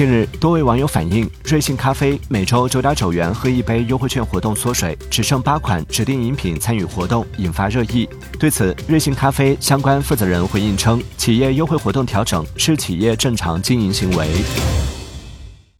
近日多位网友反映瑞幸咖啡每周九点九元喝一杯优惠券活动缩水只剩八款指定饮品参与活动引发热议对此瑞幸咖啡相关负责人回应称企业优惠活动调整是企业正常经营行为。